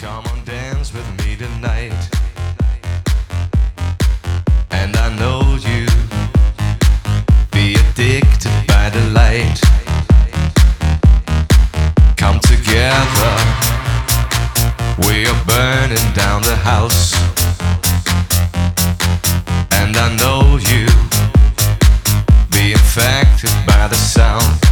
Come on, dance with me tonight. And I know you be addicted by the light. Come together, we are burning down the house. And I know you be infected by the sound.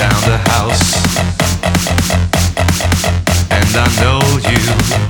down the house, and I know you.